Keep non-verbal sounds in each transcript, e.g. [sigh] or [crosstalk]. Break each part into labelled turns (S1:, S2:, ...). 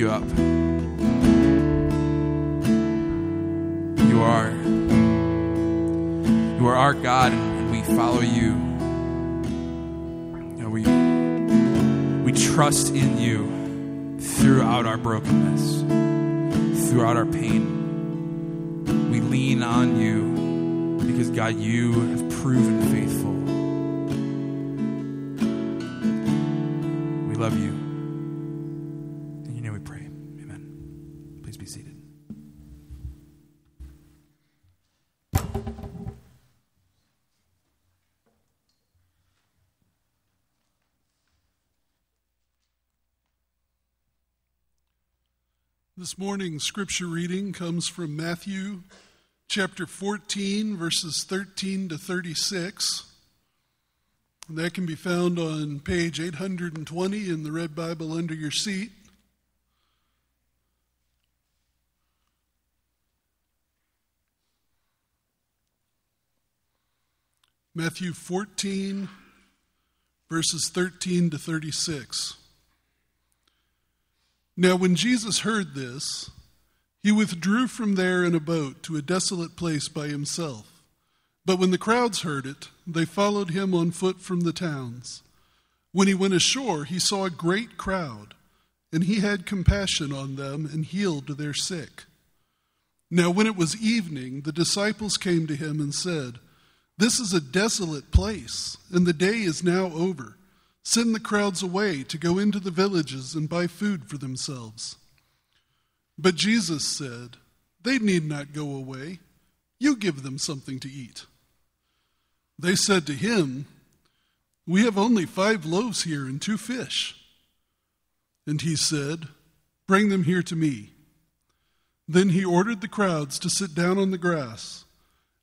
S1: you up. You are you are our God and we follow you. know, we we trust in you throughout our brokenness, throughout our pain. We lean on you because God, you have proven faithful. We love you.
S2: This morning's scripture reading comes from Matthew chapter 14, verses 13 to 36. And that can be found on page 820 in the Red Bible under your seat. Matthew 14, verses 13 to 36. Now, when Jesus heard this, he withdrew from there in a boat to a desolate place by himself. But when the crowds heard it, they followed him on foot from the towns. When he went ashore, he saw a great crowd, and he had compassion on them and healed their sick. Now, when it was evening, the disciples came to him and said, This is a desolate place, and the day is now over. Send the crowds away to go into the villages and buy food for themselves. But Jesus said, They need not go away. You give them something to eat. They said to him, We have only five loaves here and two fish. And he said, Bring them here to me. Then he ordered the crowds to sit down on the grass,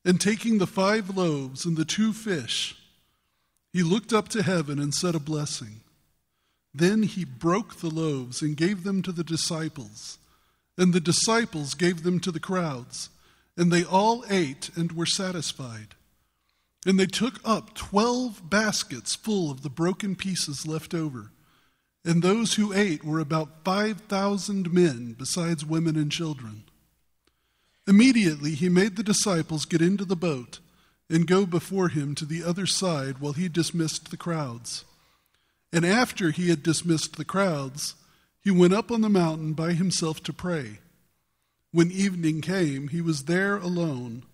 S2: and taking the five loaves and the two fish, he looked up to heaven and said a blessing. Then he broke the loaves and gave them to the disciples, and the disciples gave them to the crowds, and they all ate and were satisfied. And they took up twelve baskets full of the broken pieces left over. And those who ate were about 5,000 men, besides women and children. Immediately he made the disciples get into the boat and go before him to the other side while he dismissed the crowds. And after he had dismissed the crowds, he went up on the mountain by himself to pray. When evening came, he was there alone.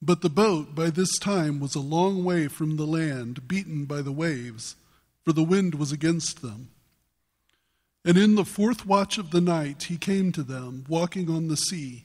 S2: But the boat by this time was a long way from the land, beaten by the waves, for the wind was against them. And in the fourth watch of the night he came to them, walking on the sea.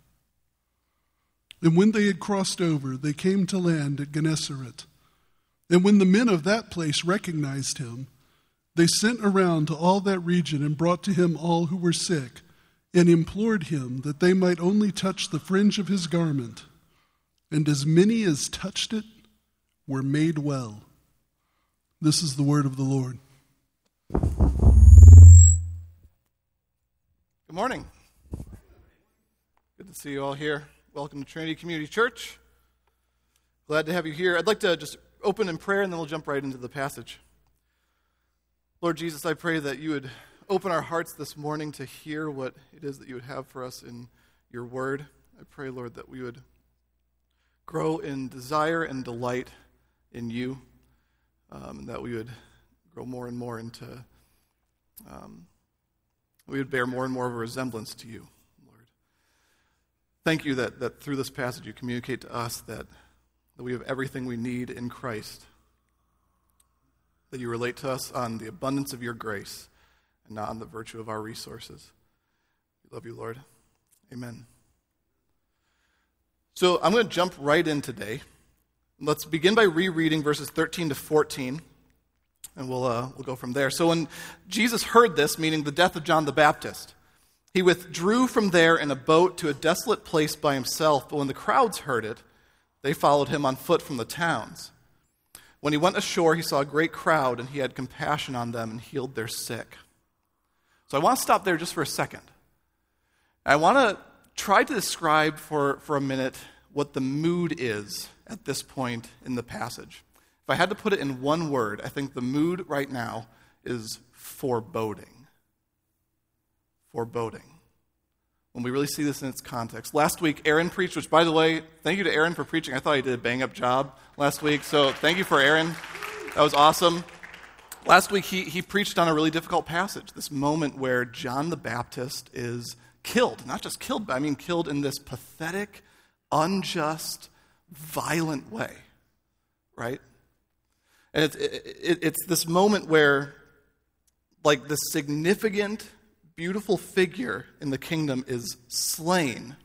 S2: And when they had crossed over, they came to land at Gennesaret. And when the men of that place recognized him, they sent around to all that region and brought to him all who were sick, and implored him that they might only touch the fringe of his garment. And as many as touched it were made well. This is the word of the Lord.
S3: Good morning. Good to see you all here. Welcome to Trinity Community Church. Glad to have you here. I'd like to just open in prayer and then we'll jump right into the passage. Lord Jesus, I pray that you would open our hearts this morning to hear what it is that you would have for us in your word. I pray, Lord, that we would grow in desire and delight in you, um, and that we would grow more and more into, um, we would bear more and more of a resemblance to you. Thank you that, that through this passage you communicate to us that, that we have everything we need in Christ. That you relate to us on the abundance of your grace and not on the virtue of our resources. We love you, Lord. Amen. So I'm going to jump right in today. Let's begin by rereading verses 13 to 14, and we'll, uh, we'll go from there. So when Jesus heard this, meaning the death of John the Baptist, he withdrew from there in a boat to a desolate place by himself, but when the crowds heard it, they followed him on foot from the towns. When he went ashore, he saw a great crowd, and he had compassion on them and healed their sick. So I want to stop there just for a second. I want to try to describe for, for a minute what the mood is at this point in the passage. If I had to put it in one word, I think the mood right now is foreboding. Foreboding. When we really see this in its context. Last week, Aaron preached, which, by the way, thank you to Aaron for preaching. I thought he did a bang up job last week, so thank you for Aaron. That was awesome. Last week, he, he preached on a really difficult passage, this moment where John the Baptist is killed. Not just killed, but I mean killed in this pathetic, unjust, violent way, right? And it's, it, it's this moment where, like, the significant, beautiful figure in the kingdom is slain.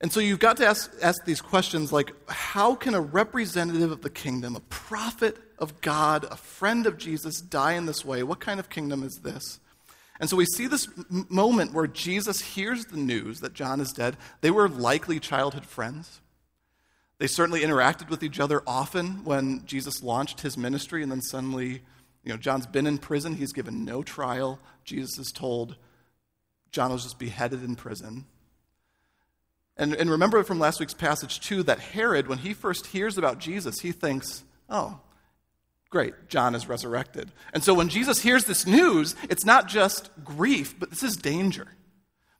S3: And so you've got to ask, ask these questions like how can a representative of the kingdom, a prophet of God, a friend of Jesus, die in this way? What kind of kingdom is this? And so we see this m- moment where Jesus hears the news that John is dead. They were likely childhood friends. They certainly interacted with each other often when Jesus launched his ministry, and then suddenly, you know, John's been in prison. He's given no trial. Jesus is told John was just beheaded in prison. And, and remember from last week's passage, too, that Herod, when he first hears about Jesus, he thinks, oh, Great, John is resurrected. And so when Jesus hears this news, it's not just grief, but this is danger.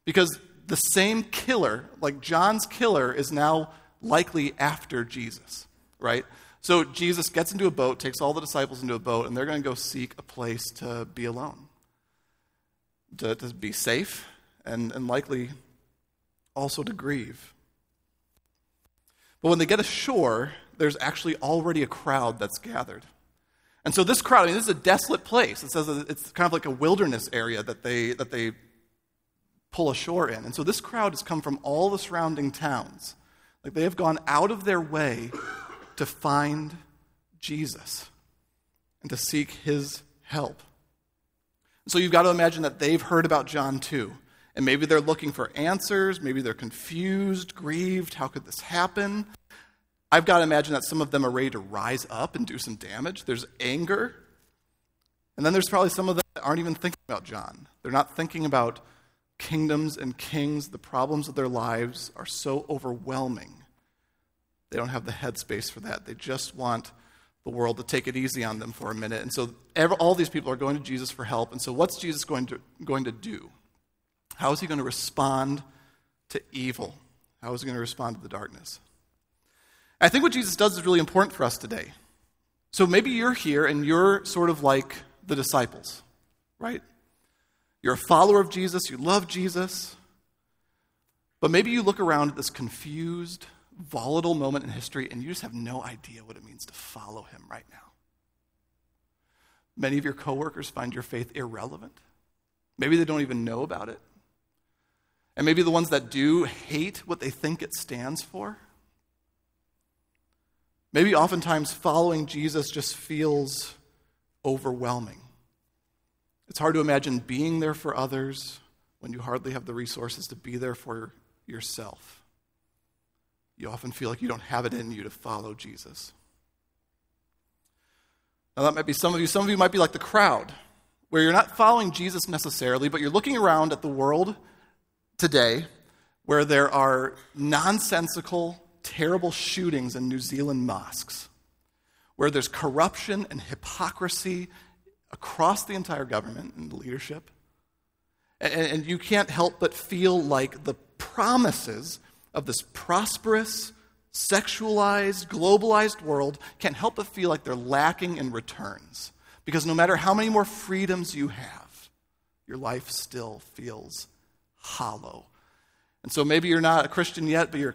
S3: Because the same killer, like John's killer, is now likely after Jesus, right? So Jesus gets into a boat, takes all the disciples into a boat, and they're going to go seek a place to be alone, to, to be safe, and, and likely also to grieve. But when they get ashore, there's actually already a crowd that's gathered. And so this crowd, I mean, this is a desolate place. It says it's kind of like a wilderness area that they, that they pull ashore in. And so this crowd has come from all the surrounding towns. Like they have gone out of their way to find Jesus and to seek his help. So you've got to imagine that they've heard about John too. And maybe they're looking for answers. Maybe they're confused, grieved. How could this happen? I've got to imagine that some of them are ready to rise up and do some damage. There's anger. And then there's probably some of them that aren't even thinking about John. They're not thinking about kingdoms and kings. The problems of their lives are so overwhelming. They don't have the headspace for that. They just want the world to take it easy on them for a minute. And so all these people are going to Jesus for help. And so what's Jesus going to, going to do? How is he going to respond to evil? How is he going to respond to the darkness? I think what Jesus does is really important for us today. So maybe you're here and you're sort of like the disciples, right? You're a follower of Jesus, you love Jesus, but maybe you look around at this confused, volatile moment in history and you just have no idea what it means to follow him right now. Many of your coworkers find your faith irrelevant. Maybe they don't even know about it. And maybe the ones that do hate what they think it stands for. Maybe oftentimes following Jesus just feels overwhelming. It's hard to imagine being there for others when you hardly have the resources to be there for yourself. You often feel like you don't have it in you to follow Jesus. Now, that might be some of you. Some of you might be like the crowd, where you're not following Jesus necessarily, but you're looking around at the world today where there are nonsensical, terrible shootings in New Zealand mosques, where there's corruption and hypocrisy across the entire government and the leadership. And, and you can't help but feel like the promises of this prosperous, sexualized, globalized world can't help but feel like they're lacking in returns. Because no matter how many more freedoms you have, your life still feels hollow. And so maybe you're not a Christian yet, but you're,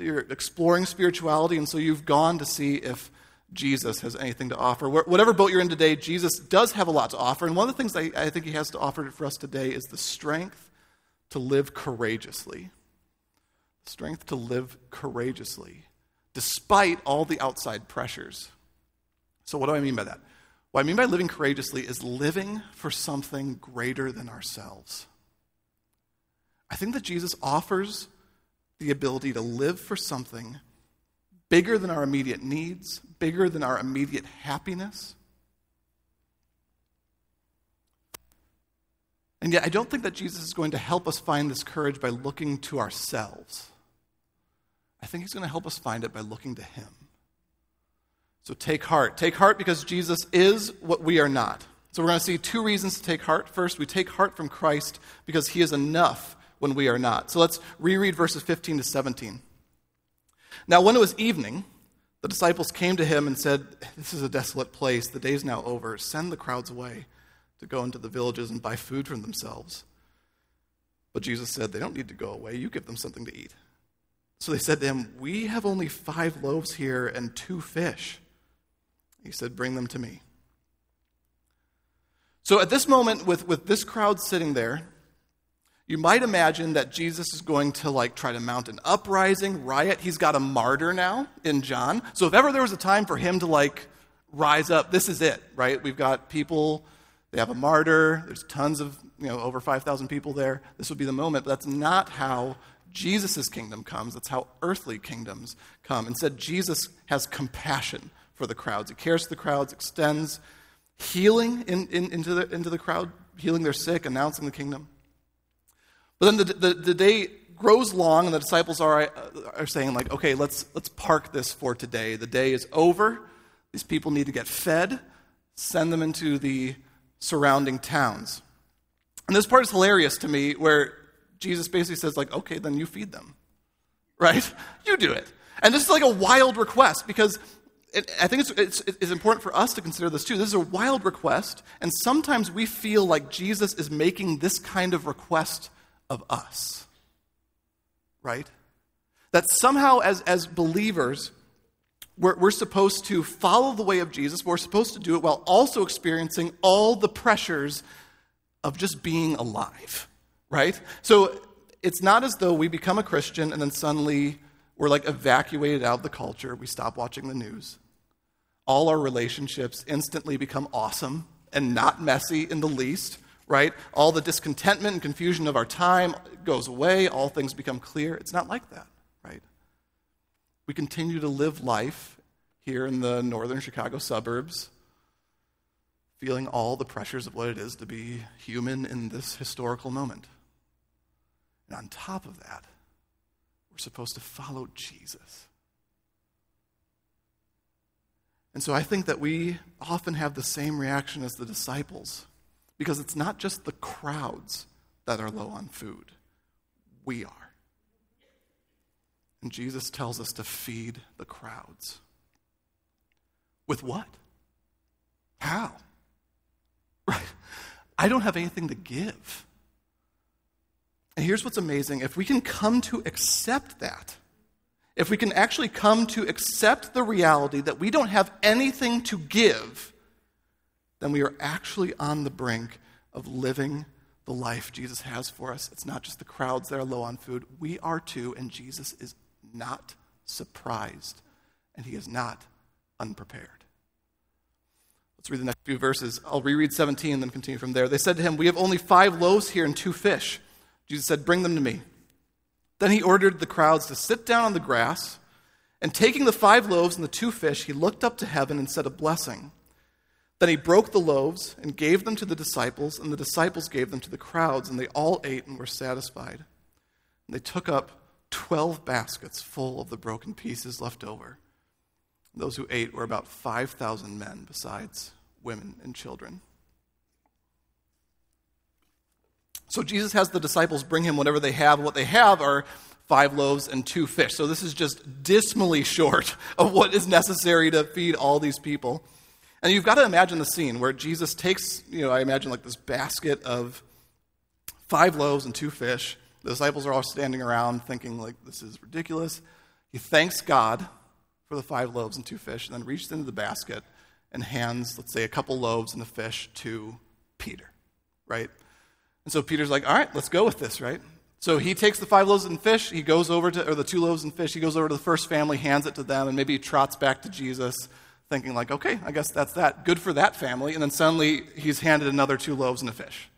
S3: you're exploring spirituality, and so you've gone to see if Jesus has anything to offer. Whatever boat you're in today, Jesus does have a lot to offer. And one of the things I, I think he has to offer for us today is the strength to live courageously. Strength to live courageously, despite all the outside pressures. So, what do I mean by that? What I mean by living courageously is living for something greater than ourselves. I think that Jesus offers the ability to live for something bigger than our immediate needs, bigger than our immediate happiness. And yet, I don't think that Jesus is going to help us find this courage by looking to ourselves. I think he's going to help us find it by looking to him. So take heart. Take heart because Jesus is what we are not. So we're going to see two reasons to take heart. First, we take heart from Christ because he is enough when we are not. So let's reread verses 15 to 17. Now, when it was evening, the disciples came to him and said, This is a desolate place. The day is now over. Send the crowds away to go into the villages and buy food for themselves. But Jesus said, They don't need to go away. You give them something to eat. So they said to him, We have only five loaves here and two fish. He said, Bring them to me. So at this moment, with, with this crowd sitting there, you might imagine that Jesus is going to like try to mount an uprising, riot. He's got a martyr now in John. So if ever there was a time for him to like rise up, this is it, right? We've got people, they have a martyr, there's tons of, you know, over 5,000 people there. This would be the moment. But that's not how Jesus' kingdom comes. That's how earthly kingdoms come. Instead, Jesus has compassion for the crowds. He cares for the crowds, extends healing in, in, into, the, into the crowd, healing their sick, announcing the kingdom. But then the, the, the day grows long, and the disciples are, uh, are saying, like, okay, let's, let's park this for today. The day is over. These people need to get fed. Send them into the surrounding towns. And this part is hilarious to me, where Jesus basically says, like, okay, then you feed them. Right? [laughs] You do it. And this is like a wild request because it, I think it's, it's, it's, important for us to consider this too. This is a wild request, and sometimes we feel like Jesus is making this kind of request of us. Right? That somehow, as, as believers, we're, we're supposed to follow the way of Jesus, we're supposed to do it while also experiencing all the pressures of just being alive. Right? So it's not as though we become a Christian and then suddenly we're like evacuated out of the culture. We stop watching the news. All our relationships instantly become awesome and not messy in the least right? All the discontentment and confusion of our time goes away, all things become clear. It's not like that, right? We continue to live life here in the northern Chicago suburbs, feeling all the pressures of what it is to be human in this historical moment. And on top of that, we're supposed to follow Jesus. And so I think that we often have the same reaction as the disciples because it's not just the crowds that are low on food, we are. And Jesus tells us to feed the crowds. With what? How? [laughs] Right? I don't have anything to give. And here's what's amazing if we can come to accept that, if we can actually come to accept the reality that we don't have anything to give, then we are actually on the brink of living the life Jesus has for us. It's not just the crowds that are low on food, we are too, and Jesus is not surprised, and he is not unprepared. Let's read the next few verses. I'll reread 17 and then continue from there. They said to him, We have only five loaves here and two fish. Jesus said, Bring them to me. Then he ordered the crowds to sit down on the grass, and taking the five loaves and the two fish, he looked up to heaven and said a blessing. Then he broke the loaves and gave them to the disciples, and the disciples gave them to the crowds, and they all ate and were satisfied. And they took up twelve baskets full of the broken pieces left over. Those who ate were about 5,000 men, besides women and children. So Jesus has the disciples bring him whatever they have. What they have are five loaves and two fish. So this is just dismally short [laughs] of what is necessary to feed all these people. And you've got to imagine the scene where Jesus takes, you know, I imagine like this basket of five loaves and two fish, The disciples are all standing around thinking, like, this is ridiculous. He thanks God for the five loaves and two fish, and then reaches into the basket and hands, let's say, a couple loaves and a fish to Peter, right? And so Peter's like, all right, let's go with this, right? So he takes the five loaves and fish, he goes over to, or the two loaves and fish, he goes over to the first family, hands it to them, and maybe he trots back to Jesus, thinking, like, okay, I guess that's that. Good for that family. And then suddenly he's handed another two loaves and a fish.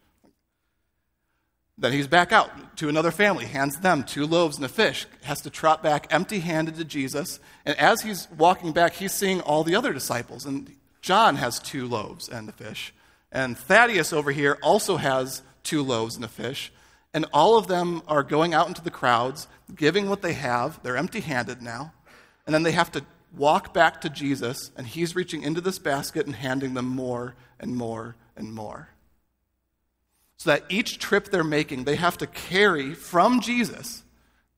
S3: Then he's back out to another family, hands them two loaves and a fish, has to trot back empty handed to Jesus. And as he's walking back, he's seeing all the other disciples. And John has two loaves and a fish. And Thaddeus over here also has two loaves and a fish. And all of them are going out into the crowds, giving what they have. They're empty handed now. And then they have to walk back to Jesus, and he's reaching into this basket and handing them more and more and more. So that each trip they're making, they have to carry from Jesus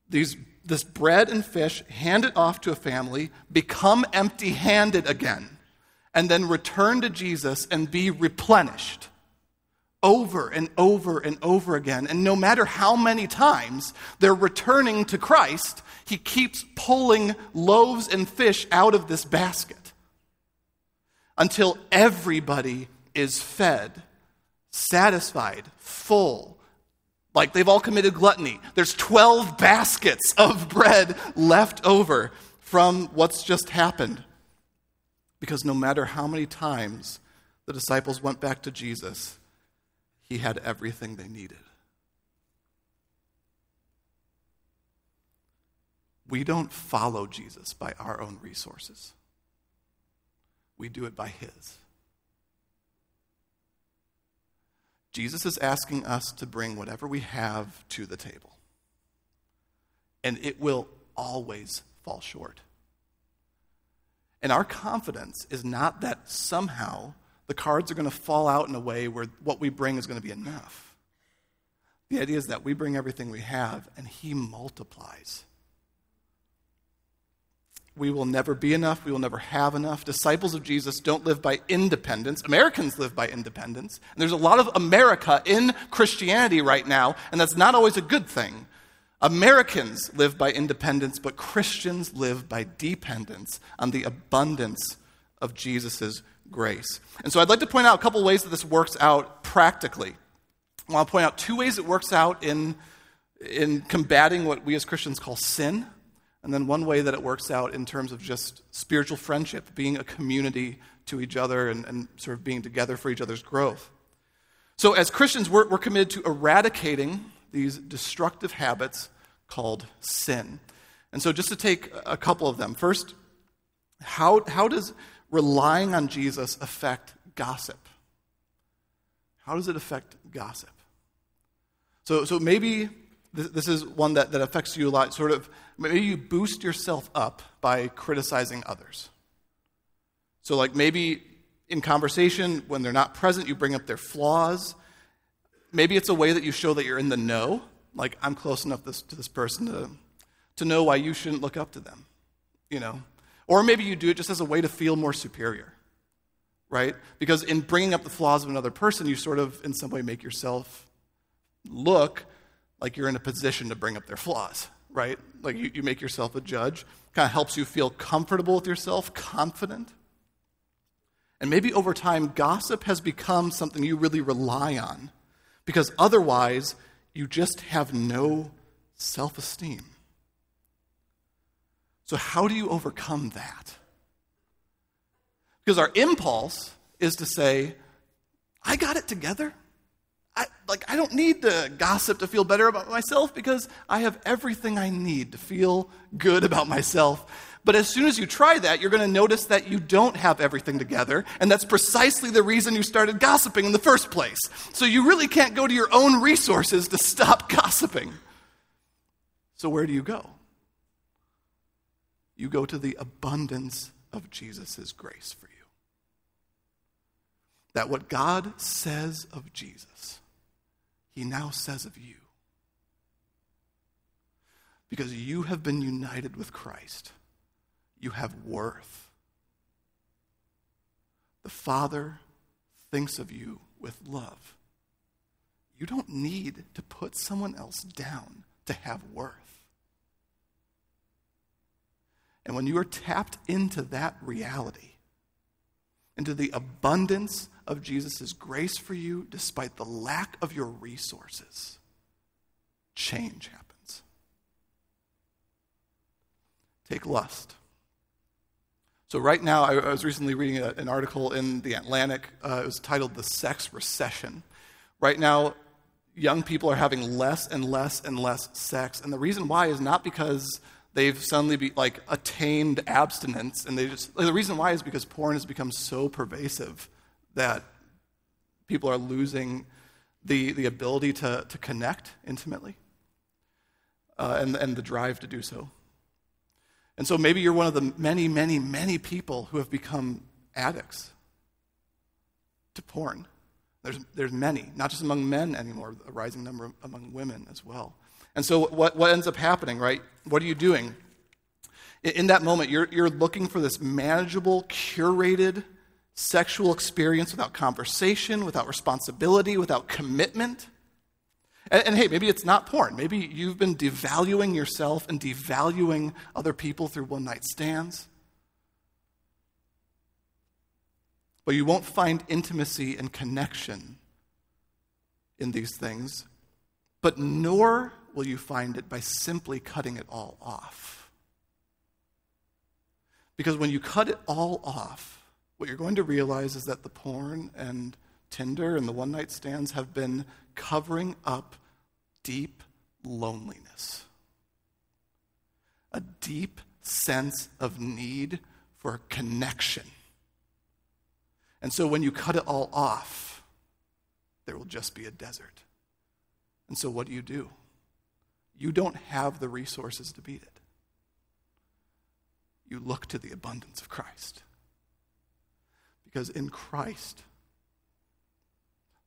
S3: these, this bread and fish, hand it off to a family, become empty handed again, and then return to Jesus and be replenished over and over and over again. And no matter how many times they're returning to Christ, he keeps pulling loaves and fish out of this basket until everybody is fed, satisfied, full. Like they've all committed gluttony. There's 12 baskets of bread left over from what's just happened. Because no matter how many times the disciples went back to Jesus, he had everything they needed. We don't follow Jesus by our own resources, we do it by His. Jesus is asking us to bring whatever we have to the table. And it will always fall short. And our confidence is not that somehow the cards are going to fall out in a way where what we bring is going to be enough. The idea is that we bring everything we have and He multiplies. We will never be enough. We will never have enough. Disciples of Jesus don't live by independence. Americans live by independence. And there's a lot of America in Christianity right now, and that's not always a good thing. Americans live by independence, but Christians live by dependence on the abundance of Jesus' grace. And so I'd like to point out a couple ways that this works out practically. I want to point out two ways it works out in, in combating what we as Christians call sin, and then one way that it works out in terms of just spiritual friendship, being a community to each other and, and sort of being together for each other's growth. So, as Christians, we're, we're committed to eradicating these destructive habits called sin. And so, just to take a couple of them. First, how, how does relying on Jesus affect gossip? How does it affect gossip? So, so maybe this is one that, that affects you a lot. Sort of, maybe you boost yourself up by criticizing others. So, like maybe in conversation, when they're not present, you bring up their flaws. Maybe it's a way that you show that you're in the know. Like, I'm close enough this, to this person to, to know why you shouldn't look up to them, you know? Or maybe you do it just as a way to feel more superior, right? Because in bringing up the flaws of another person, you sort of, in some way, make yourself look like you're in a position to bring up their flaws, right? Like you, you make yourself a judge. Kind of helps you feel comfortable with yourself, confident. And maybe over time, gossip has become something you really rely on because otherwise, you just have no self esteem. So, how do you overcome that? Because our impulse is to say, I got it together. I, like, I don't need to gossip to feel better about myself because I have everything I need to feel good about myself. But as soon as you try that, you're going to notice that you don't have everything together. And that's precisely the reason you started gossiping in the first place. So you really can't go to your own resources to stop [laughs] gossiping. So where do you go? You go to the abundance of Jesus' grace for you. That what God says of Jesus, he now says of you. Because you have been united with Christ, you have worth. The Father thinks of you with love. You don't need to put someone else down to have worth. And when you are tapped into that reality, into the abundance of Jesus' grace for you, despite the lack of your resources, change happens. Take lust. So, right now, I was recently reading a, an article in The Atlantic. Uh, it was titled The Sex Recession. Right now, young people are having less and less and less sex. And the reason why is not because they've suddenly be, like attained abstinence and they just like, the reason why is because porn has become so pervasive that people are losing the, the ability to, to connect intimately uh, and, and the drive to do so. And so maybe you're one of the many many many people who have become addicts to porn. There's, there's many not just among men anymore a rising number among women as well and so, what, what ends up happening, right? What are you doing? In that moment, you're, you're looking for this manageable, curated sexual experience without conversation, without responsibility, without commitment. And, and, hey, maybe it's not porn. Maybe you've been devaluing yourself and devaluing other people through one night stands. But you won't find intimacy and connection in these things, but nor will you find it by simply cutting it all off. Because when you cut it all off, what you're going to realize is that the porn and Tinder and the one night stands have been covering up deep loneliness. A deep sense of need for connection. And so when you cut it all off, there will just be a desert. And so what do you do? You don't have the resources to beat it. You look to the abundance of Christ. Because in Christ,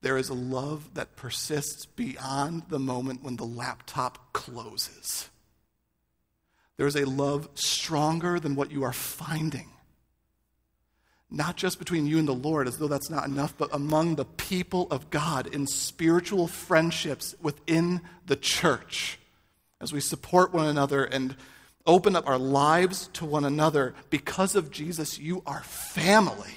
S3: there is a love that persists beyond the moment when the laptop closes. There is a love stronger than what you are finding. Not just between you and the Lord, as though that's not enough, but among the people of God in spiritual friendships within the church as we support one another and open up our lives to one another, because of Jesus, you are family.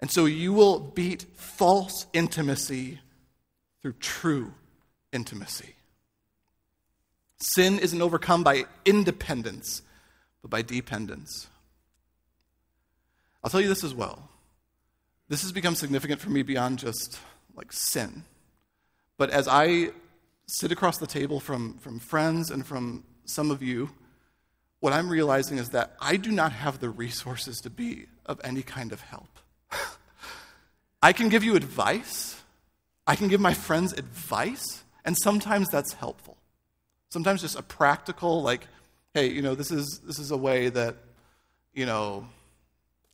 S3: And so you will beat false intimacy through true intimacy. Sin isn't overcome by independence, but by dependence. I'll tell you this as well. This has become significant for me beyond just like sin. But as I sit across the table from, from friends and from some of you, what I'm realizing is that I do not have the resources to be of any kind of help. [laughs] I can give you advice, I can give my friends advice, and sometimes that's helpful. Sometimes just a practical, like, hey, you know, this is, this is a way that, you know,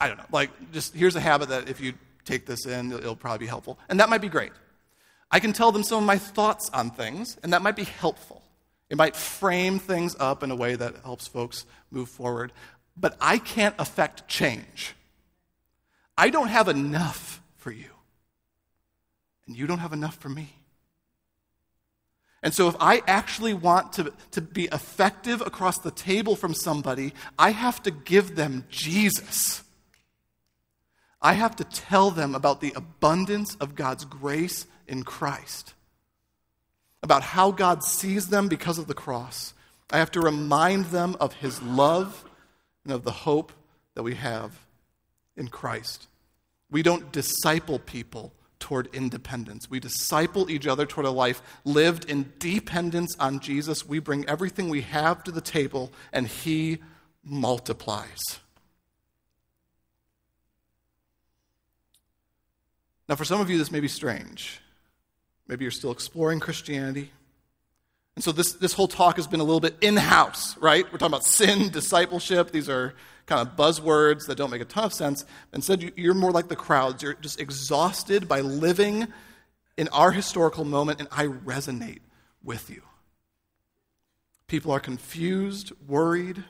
S3: I don't know, like, just here's a habit that if you take this in, it'll probably be helpful. And that might be great. I can tell them some of my thoughts on things, and that might be helpful. It might frame things up in a way that helps folks move forward. But I can't affect change. I don't have enough for you, and you don't have enough for me. And so, if I actually want to, to be effective across the table from somebody, I have to give them Jesus. I have to tell them about the abundance of God's grace in Christ, about how God sees them because of the cross. I have to remind them of his love and of the hope that we have in Christ. We don't disciple people toward independence. We disciple each other toward a life lived in dependence on Jesus. We bring everything we have to the table, and he multiplies. Now, for some of you, this may be strange. Maybe you're still exploring Christianity. And so this, this whole talk has been a little bit in house, right? We're talking about sin, discipleship. These are kind of buzzwords that don't make a ton of sense. Instead, you're more like the crowds. You're just exhausted by living in our historical moment, and I resonate with you. People are confused, worried.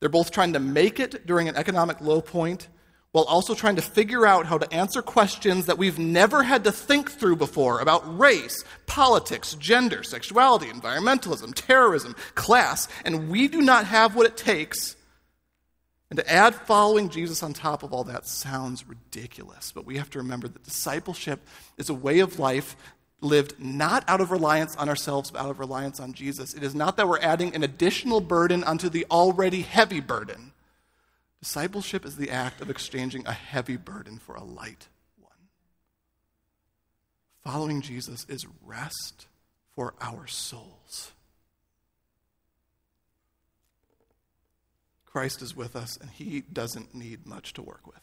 S3: They're both trying to make it during an economic low point while also trying to figure out how to answer questions that we've never had to think through before about race, politics, gender, sexuality, environmentalism, terrorism, class, and we do not have what it takes. And to add following Jesus on top of all that sounds ridiculous, but we have to remember that discipleship is a way of life lived not out of reliance on ourselves, but out of reliance on Jesus. It is not that we're adding an additional burden onto the already heavy burden. Discipleship is the act of exchanging a heavy burden for a light one. Following Jesus is rest for our souls. Christ is with us, and he doesn't need much to work with.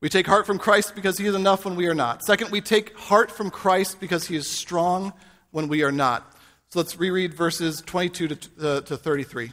S3: We take heart from Christ because he is enough when we are not. Second, we take heart from Christ because he is strong when we are not. So let's reread verses 22 to, uh, to 33.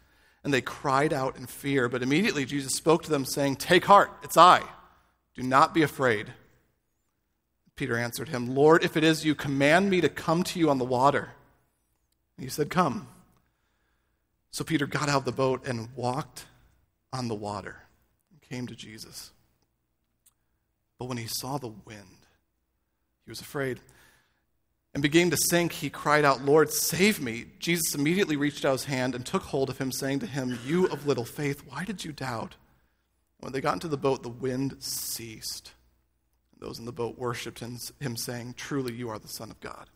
S3: And they cried out in fear. But immediately Jesus spoke to them, saying, Take heart, it's I. Do not be afraid. Peter answered him, Lord, if it is you, command me to come to you on the water. And he said, Come. So Peter got out of the boat and walked on the water and came to Jesus. But when he saw the wind, he was afraid. And beginning to sink, he cried out, Lord, save me. Jesus immediately reached out his hand and took hold of him, saying to him, You of little faith, why did you doubt? When they got into the boat, the wind ceased. Those in the boat worshipped him, saying, Truly, you are the Son of God.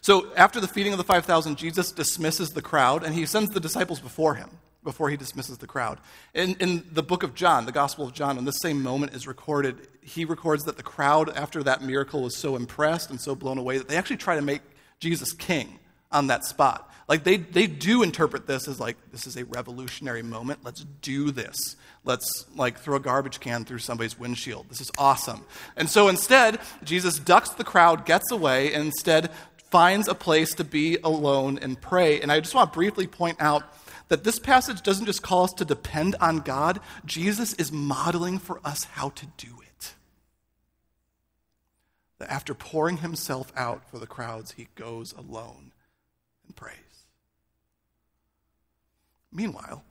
S3: So after the feeding of the 5,000, Jesus dismisses the crowd and he sends the disciples before him, before he dismisses the crowd. In, in the book of John, the Gospel of John, when this same moment is recorded, he records that the crowd, after that miracle, was so impressed and so blown away that they actually try to make Jesus king on that spot. Like they, they do interpret this as like, this is a revolutionary moment. Let's do this. Let's like throw a garbage can through somebody's windshield. This is awesome. And so instead, Jesus ducks the crowd, gets away, and instead finds a place to be alone and pray. And I just want to briefly point out that this passage doesn't just call us to depend on God, Jesus is modeling for us how to do it. That after pouring himself out for the crowds, he goes alone and prays. Meanwhile,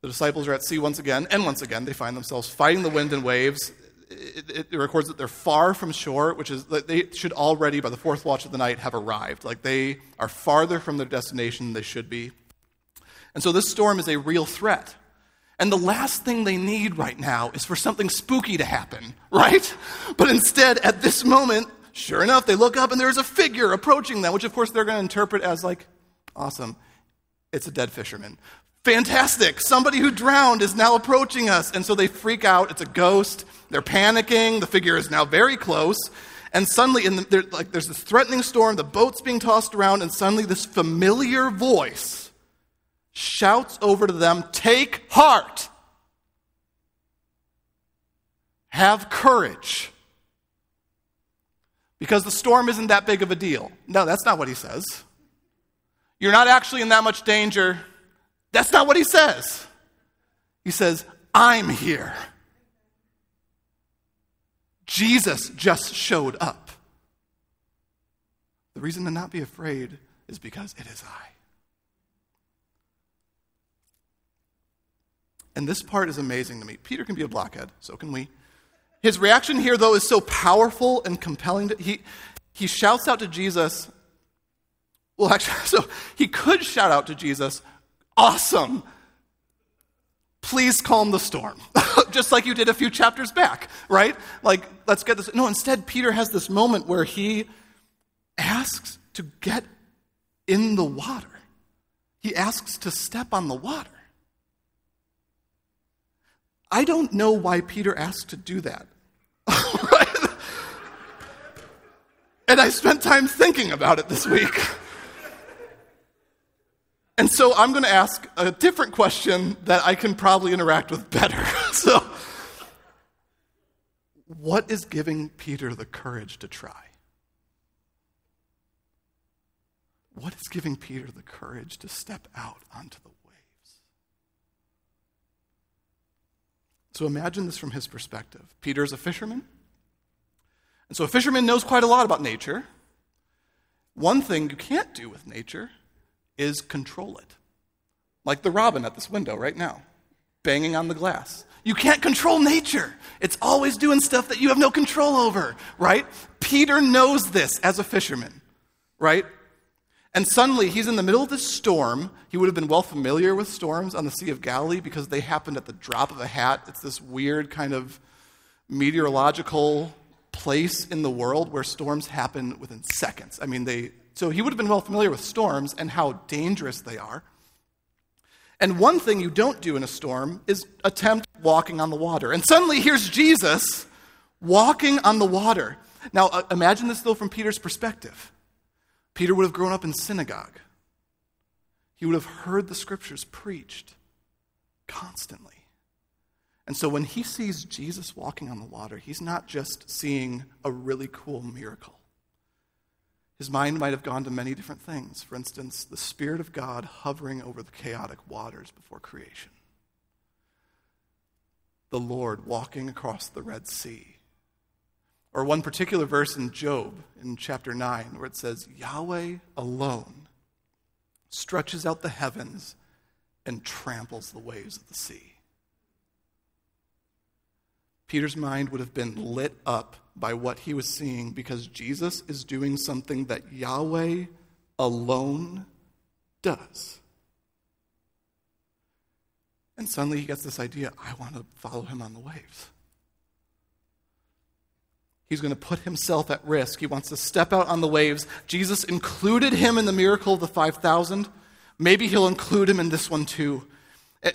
S3: the disciples are at sea once again, and once again they find themselves fighting the wind and waves it, it, records that they're far from shore, which is that they should already, by the fourth watch of the night, have arrived. Like they are farther from their destination than they should be. And so this storm is a real threat. And the last thing they need right now is for something spooky to happen, right? But instead, at this moment, sure enough, they look up and there's a figure approaching them, which of course they're going to interpret as like, awesome, it's a dead fisherman. Fantastic, somebody who drowned is now approaching us. And so they freak out, it's a ghost. They're panicking. The figure is now very close. And suddenly, in the, like, there's this threatening storm. The boat's being tossed around, and suddenly, this familiar voice shouts over to them Take heart! Have courage. Because the storm isn't that big of a deal. No, that's not what he says. You're not actually in that much danger. That's not what he says. He says, I'm here. Jesus just showed up. The reason to not be afraid is because it is I. And this part is amazing to me. Peter can be a blockhead, so can we. His reaction here, though, is so powerful and compelling. To, he, he shouts out to Jesus. Well, actually, [laughs] so he could shout out to Jesus, Awesome! please calm the storm. [laughs] Just like you did a few chapters back, right? Like, let's get this. No, instead, Peter has this moment where he asks to get in the water, he asks to step on the water. I don't know why Peter asked to do that. [laughs] And I spent time thinking about it this week. And so I'm going to ask a different question that I can probably interact with better. [laughs] so, what is giving Peter the courage to try? What is giving Peter the courage to step out onto the waves? So imagine this from his perspective. Peter is a fisherman. And so a fisherman knows quite a lot about nature. One thing you can't do with nature is control it. Like the robin at this window right now, banging on the glass. You can't control nature. It's always doing stuff that you have no control over, right? Peter knows this as a fisherman, right? And suddenly he's in the middle of this storm. He would have been well familiar with storms on the Sea of Galilee because they happened at the drop of a hat. It's this weird kind of meteorological place in the world where storms happen within seconds. I mean, they so he would have been well familiar with storms and how dangerous they are. And one thing you don't do in a storm is attempt walking on the water. And suddenly here's Jesus walking on the water. Now, uh, imagine this though from Peter's perspective. Peter would have grown up in synagogue. He would have heard the scriptures preached constantly. And so when he sees Jesus walking on the water, he's not just seeing a really cool miracle. His mind might have gone to many different things. For instance, the Spirit of God hovering over the chaotic waters before creation, the Lord walking across the Red Sea. Or one particular verse in Job in chapter 9 where it says, Yahweh alone stretches out the heavens and tramples the waves of the sea. Peter's mind would have been lit up by what he was seeing because Jesus is doing something that Yahweh alone does. And suddenly he gets this idea I want to follow him on the waves. He's going to put himself at risk. He wants to step out on the waves. Jesus included him in the miracle of the 5,000. Maybe he'll include him in this one too.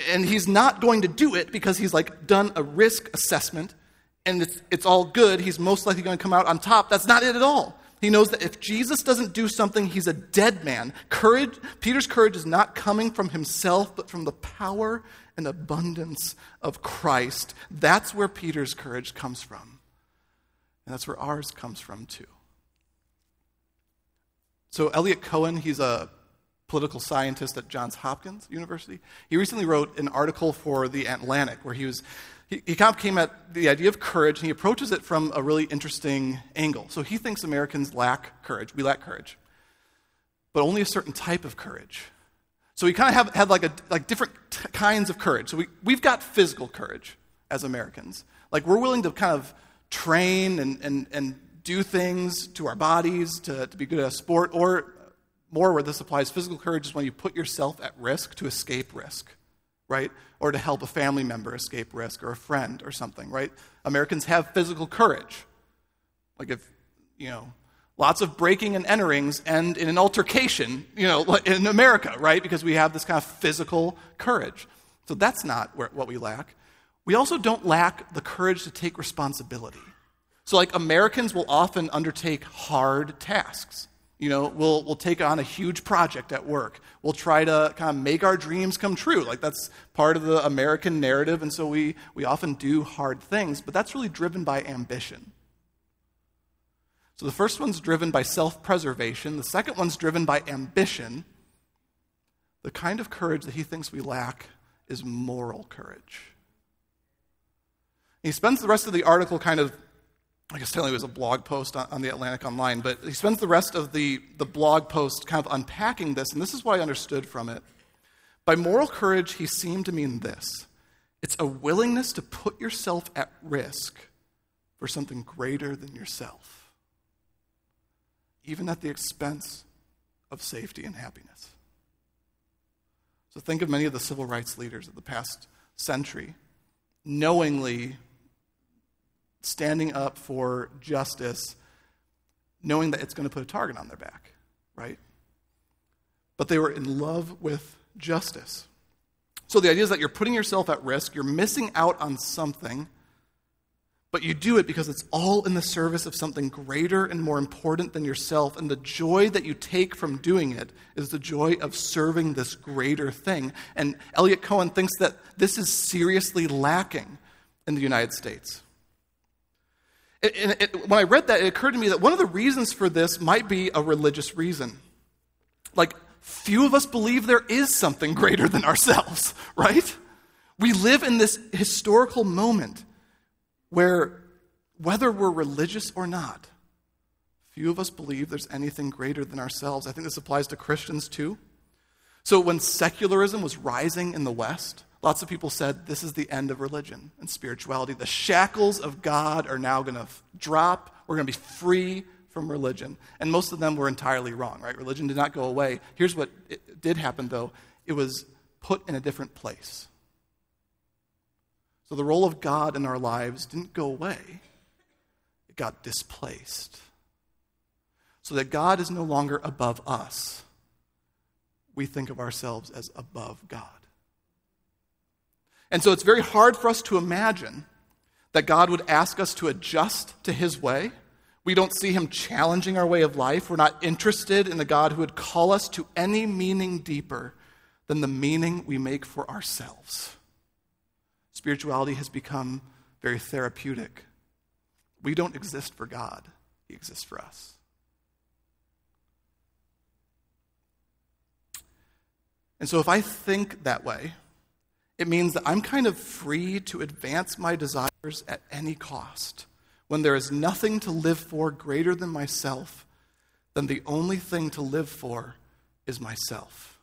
S3: And he's not going to do it because he's like done a risk assessment and it's, it's all good. He's most likely going to come out on top. That's not it at all. He knows that if Jesus doesn't do something, he's a dead man. Courage, Peter's courage is not coming from himself, but from the power and abundance of Christ. That's where Peter's courage comes from. And that's where ours comes from too. So, Eliot Cohen, he's a political scientist at Johns Hopkins University. He recently wrote an article for The Atlantic where he was he, kind of came at the idea of courage and he approaches it from a really interesting angle. So he thinks Americans lack courage. We lack courage, but only a certain type of courage. So we kind of have had like a like different t- kinds of courage. So we, we've got physical courage as Americans. Like we're willing to kind of train and, and, and do things to our bodies to, to be good at a sport, or more where this applies, physical courage is when you put yourself at risk to escape risk, right? Or to help a family member escape risk or a friend or something, right? Americans have physical courage. Like if, you know, lots of breaking and enterings end in an altercation, you know, [laughs] in America, right? Because we have this kind of physical courage. So that's not what we lack. We also don't lack the courage to take responsibility. So, like, Americans will often undertake hard tasks. You know, we'll, we'll take on a huge project at work. We'll try to kind of make our dreams come true. Like, that's part of the American narrative. And so we, we often do hard things, but that's really driven by ambition. So the first one's driven by self preservation, the second one's driven by ambition. The kind of courage that he thinks we lack is moral courage. He spends the rest of the article kind of I guess telling it was a blog post on, on, the Atlantic Online, but he spends the rest of the, the blog post kind of unpacking this, and this is what I understood from it. By moral courage, he seemed to mean this it's a willingness to put yourself at risk for something greater than yourself, even at the expense of safety and happiness. So think of many of the civil rights leaders of the past century knowingly standing up for justice, knowing that it's going to put a target on their back, right? But they were in love with justice. So the idea is that you're putting yourself at risk, you're missing out on something, but you do it because it's all in the service of something greater and more important than yourself. And the joy that you take from doing it is the joy of serving this greater thing. And Eliot Cohen thinks that this is seriously lacking in the United States. It, it, when I read that, it occurred to me that one of the reasons for this might be a religious reason. Like, few of us believe there is something greater than ourselves, [laughs] right? We live in this historical moment where, whether we're religious or not, few of us believe there's anything greater than ourselves. I think this applies to Christians too. So, when secularism was rising in the West, lots of people said this is the end of religion and spirituality. The shackles of God are now going to drop. We're going to be free from religion. And most of them were entirely wrong, right? Religion did not go away. Here's what did happen, though it was put in a different place. So the role of God in our lives didn't go away, it got displaced. So that God is no longer above us. We think of ourselves as above God. And so it's very hard for us to imagine that God would ask us to adjust to his way. We don't see him challenging our way of life. We're not interested in the God who would call us to any meaning deeper than the meaning we make for ourselves. Spirituality has become very therapeutic. We don't exist for God, He exists for us. And so if I think that way, it means that I'm kind of free to advance my desires at any cost. When there is nothing to live for greater than myself, then the only thing to live for is myself.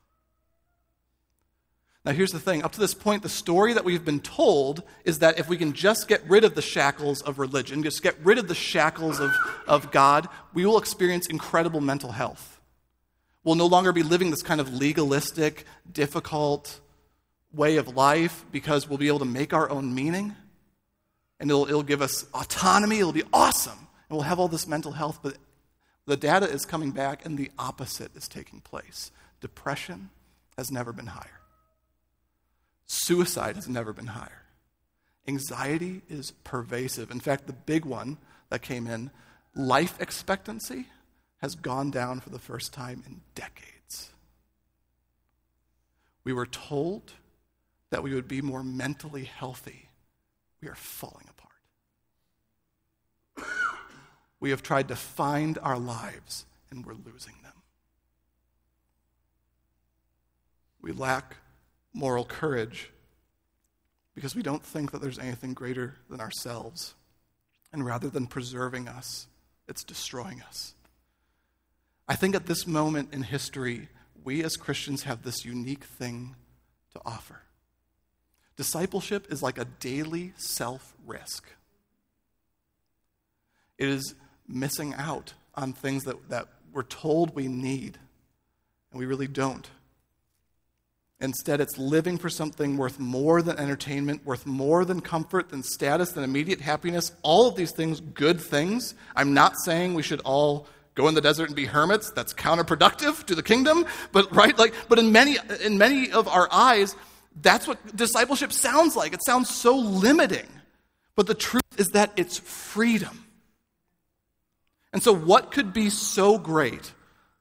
S3: Now, here's the thing up to this point, the story that we've been told is that if we can just get rid of the shackles of religion, just get rid of the shackles of, of God, we will experience incredible mental health. We'll no longer be living this kind of legalistic, difficult way of life because we'll be able to make our own meaning. And it'll, it'll give us autonomy. It'll be awesome. And we'll have all this mental health. But the data is coming back, and the opposite is taking place. Depression has never been higher. Suicide has never been higher. Anxiety is pervasive. In fact, the big one that came in, life expectancy, has gone down for the first time in decades. We were told that we would be more mentally healthy. We are falling apart. [coughs] we have tried to find our lives, and we're losing them. We lack moral courage because we don't think that there's anything greater than ourselves. And rather than preserving us, it's destroying us. I think at this moment in history, we as Christians have this unique thing to offer. Discipleship is like a daily self risk, it is missing out on things that, that we're told we need, and we really don't. Instead, it's living for something worth more than entertainment, worth more than comfort, than status, than immediate happiness. All of these things, good things. I'm not saying we should all go in the desert and be hermits. That's counterproductive to the kingdom. But right, like, but in many in many of our eyes, that's what discipleship sounds like. It sounds so limiting. But the truth is that it's freedom. And so, what could be so great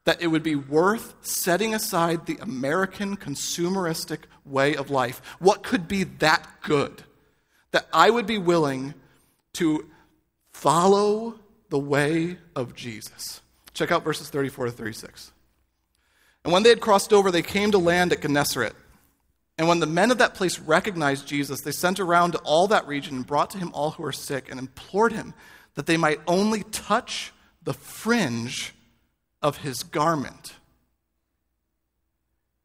S3: that it would be worth setting aside the American consumeristic way of life. What could be that good that I would be willing to follow the way of Jesus? Check out verses 34 to 36. And when they had crossed over, they came to land at Gennesaret. And when the men of that place recognized Jesus, they sent around to all that region and brought to him all who were sick and implored him that they might only touch the fringe of his garment.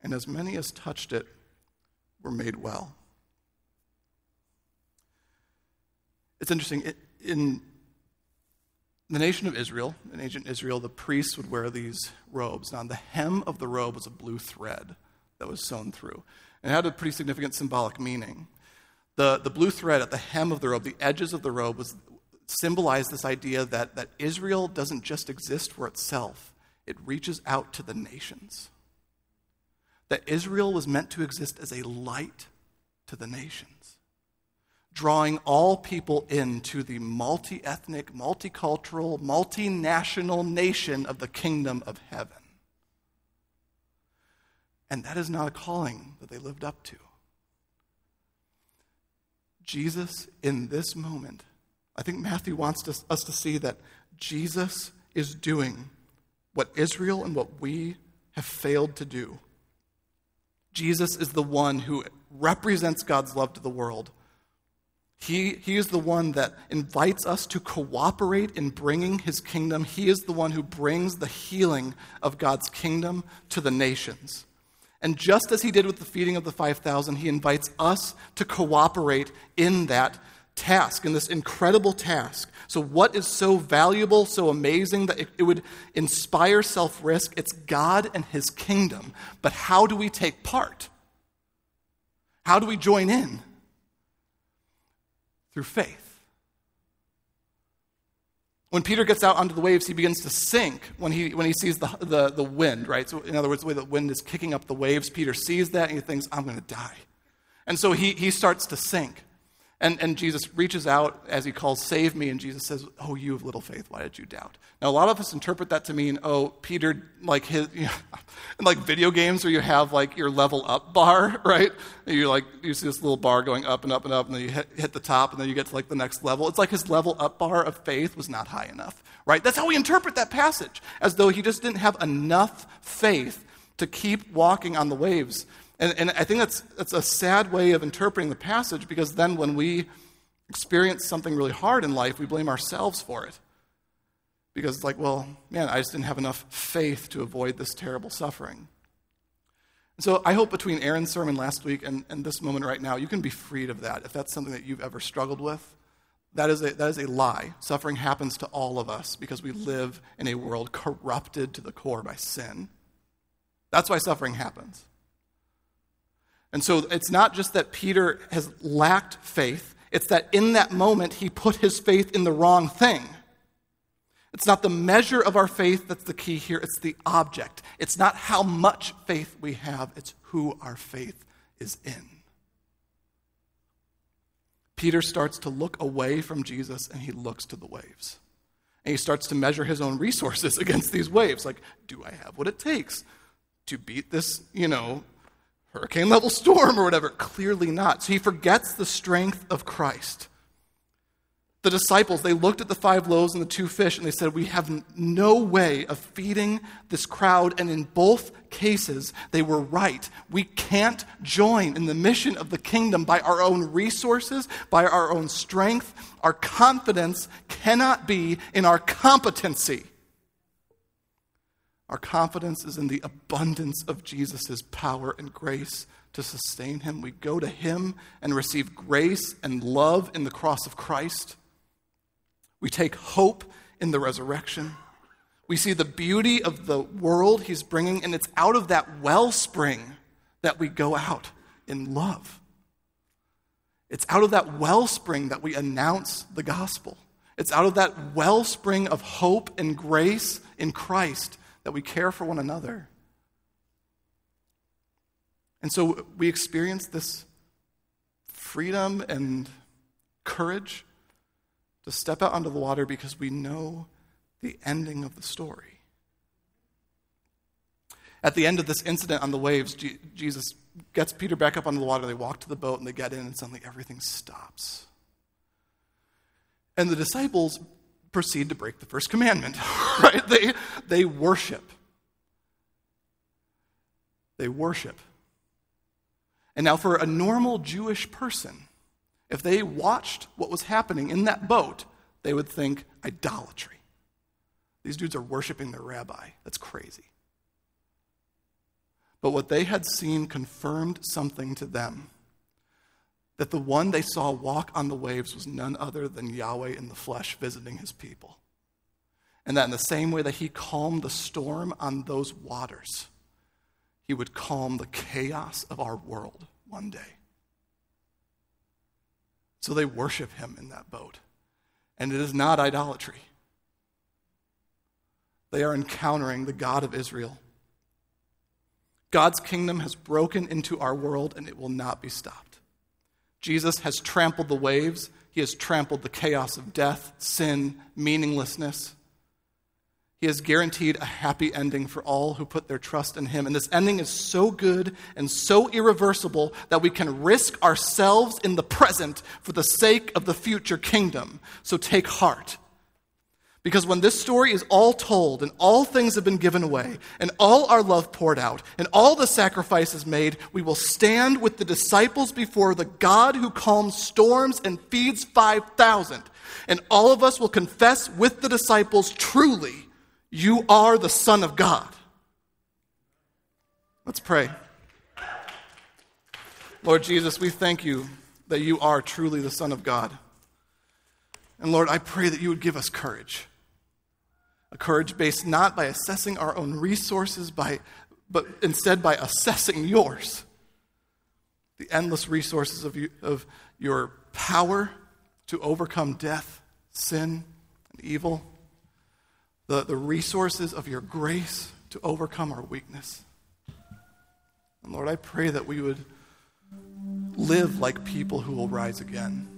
S3: And as many as touched it were made well. It's interesting. In the nation of Israel, in ancient Israel, the priests would wear these robes. Now, the hem of the robe was a blue thread that was sewn through. And it had a pretty significant symbolic meaning. The, the blue thread at the hem of the robe, the edges of the robe, was, symbolized this idea that, that Israel doesn't just exist for itself, it reaches out to the nations. That Israel was meant to exist as a light to the nations, drawing all people into the multi ethnic, multicultural, multinational nation of the kingdom of heaven. And that is not a calling that they lived up to. Jesus, in this moment, I think Matthew wants to, us to see that Jesus is doing what Israel and what we have failed to do. Jesus is the one who represents God's love to the world. He, he is the one that invites us to cooperate in bringing his kingdom. He is the one who brings the healing of God's kingdom to the nations. And just as he did with the feeding of the 5,000, he invites us to cooperate in that task, in this incredible task. So, what is so valuable, so amazing that it, it would inspire self risk? It's God and his kingdom. But how do we take part? How do we join in? Through faith. When Peter gets out onto the waves, he begins to sink when he, when he sees the, the, the wind, right? So, in other words, the way the wind is kicking up the waves, Peter sees that and he thinks, I'm going to die. And so he, he starts to sink. And, and Jesus reaches out as he calls, Save me. And Jesus says, Oh, you have little faith. Why did you doubt? Now, a lot of us interpret that to mean, Oh, Peter, like his, [laughs] you know, like video games where you have like your level up bar, [laughs] right? You like, you see this little bar going up and up and up, and then you hit, hit the top, and then you get to like the next level. It's like his level up bar of faith was not high enough, right? That's how we interpret that passage, as though he just didn't have enough faith to keep walking on the waves. And, and I think that's, that's a sad way of interpreting the passage because then when we experience something really hard in life, we blame ourselves for it. Because it's like, well, man, I just didn't have enough faith to avoid this terrible suffering. So I hope between Aaron's sermon last week and, and this moment right now, you can be freed of that. If that's something that you've ever struggled with, that is, a, that is a lie. Suffering happens to all of us because we live in a world corrupted to the core by sin. That's why suffering happens. And so it's not just that Peter has lacked faith, it's that in that moment he put his faith in the wrong thing. It's not the measure of our faith that's the key here, it's the object. It's not how much faith we have, it's who our faith is in. Peter starts to look away from Jesus and he looks to the waves. And he starts to measure his own resources [laughs] against these waves. Like, do I have what it takes to beat this, you know, hurricane level storm or whatever. Clearly not. So he forgets the strength of Christ. The disciples, they looked at the five loaves and the two fish and they said, We have no way of feeding this crowd. And in both cases, they were right. We can't join in the mission of the kingdom by our own resources, by our own strength. Our confidence cannot be in our competency. Our confidence is in the abundance of Jesus' power and grace to sustain him. We go to him and receive grace and love in the cross of Christ. We take hope in the resurrection. We see the beauty of the world he's bringing, and it's out of that wellspring that we go out in love. It's out of that wellspring that we announce the gospel. It's out of that wellspring of hope and grace in Christ that we care for one another. And so we experience this freedom and courage to step out onto the water because we know the ending of the story. At the end of this incident on the waves, Jesus gets Peter back up onto the water. They walk to the boat and they get in, and suddenly everything stops. And the disciples proceed to break the first commandment, [laughs] right? They, they worship. They worship. And now, for a normal Jewish person, if they watched what was happening in that boat, they would think idolatry. These dudes are worshiping their rabbi. That's crazy. But what they had seen confirmed something to them that the one they saw walk on the waves was none other than Yahweh in the flesh visiting his people. And that in the same way that he calmed the storm on those waters, he would calm the chaos of our world one day. So they worship him in that boat. And it is not idolatry. They are encountering the God of Israel. God's kingdom has broken into our world and it will not be stopped. Jesus has trampled the waves, he has trampled the chaos of death, sin, meaninglessness. He has guaranteed a happy ending for all who put their trust in him. And this ending is so good and so irreversible that we can risk ourselves in the present for the sake of the future kingdom. So take heart. Because when this story is all told and all things have been given away and all our love poured out and all the sacrifices made, we will stand with the disciples before the God who calms storms and feeds 5,000. And all of us will confess with the disciples, truly, you are the Son of God. Let's pray. Lord Jesus, we thank you that you are truly the Son of God. And Lord, I pray that you would give us courage a courage based not by assessing our own resources, by, but instead by assessing yours. The endless resources of, you, of your power to overcome death, sin, and evil. The, the resources of your grace to overcome our weakness. And Lord, I pray that we would live like people who will rise again.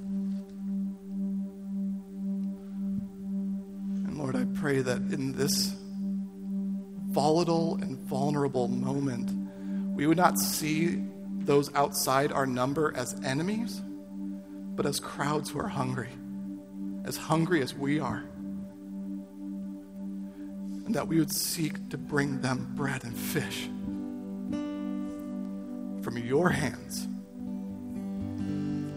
S3: Lord, I pray that in this volatile and vulnerable moment, we would not see those outside our number as enemies, but as crowds who are hungry, as hungry as we are. And that we would seek to bring them bread and fish from your hands.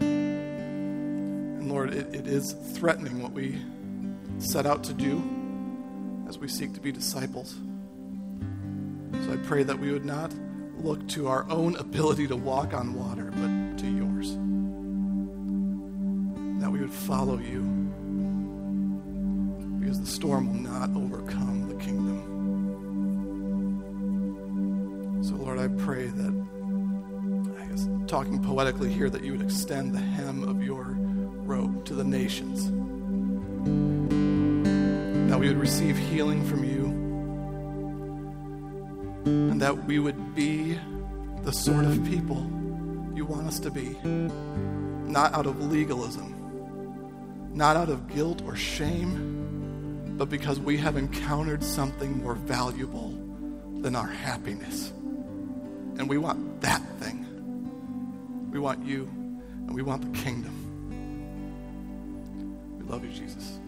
S3: And Lord, it, it is threatening what we set out to do as we seek to be disciples. So I pray that we would not look to our own ability to walk on water, but to yours. That we would follow you because the storm will not overcome the kingdom. So, Lord, I pray that, I guess, talking poetically here, that you would extend the hem of your robe to the nations that we would receive healing from you, and that we would be the sort of people you want us to be, not out of legalism, not out of guilt or shame, but because we have encountered something more valuable than our happiness. And we want that thing. We want you, and we want the kingdom. We love you, Jesus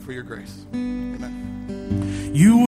S3: for your grace. Amen.
S1: You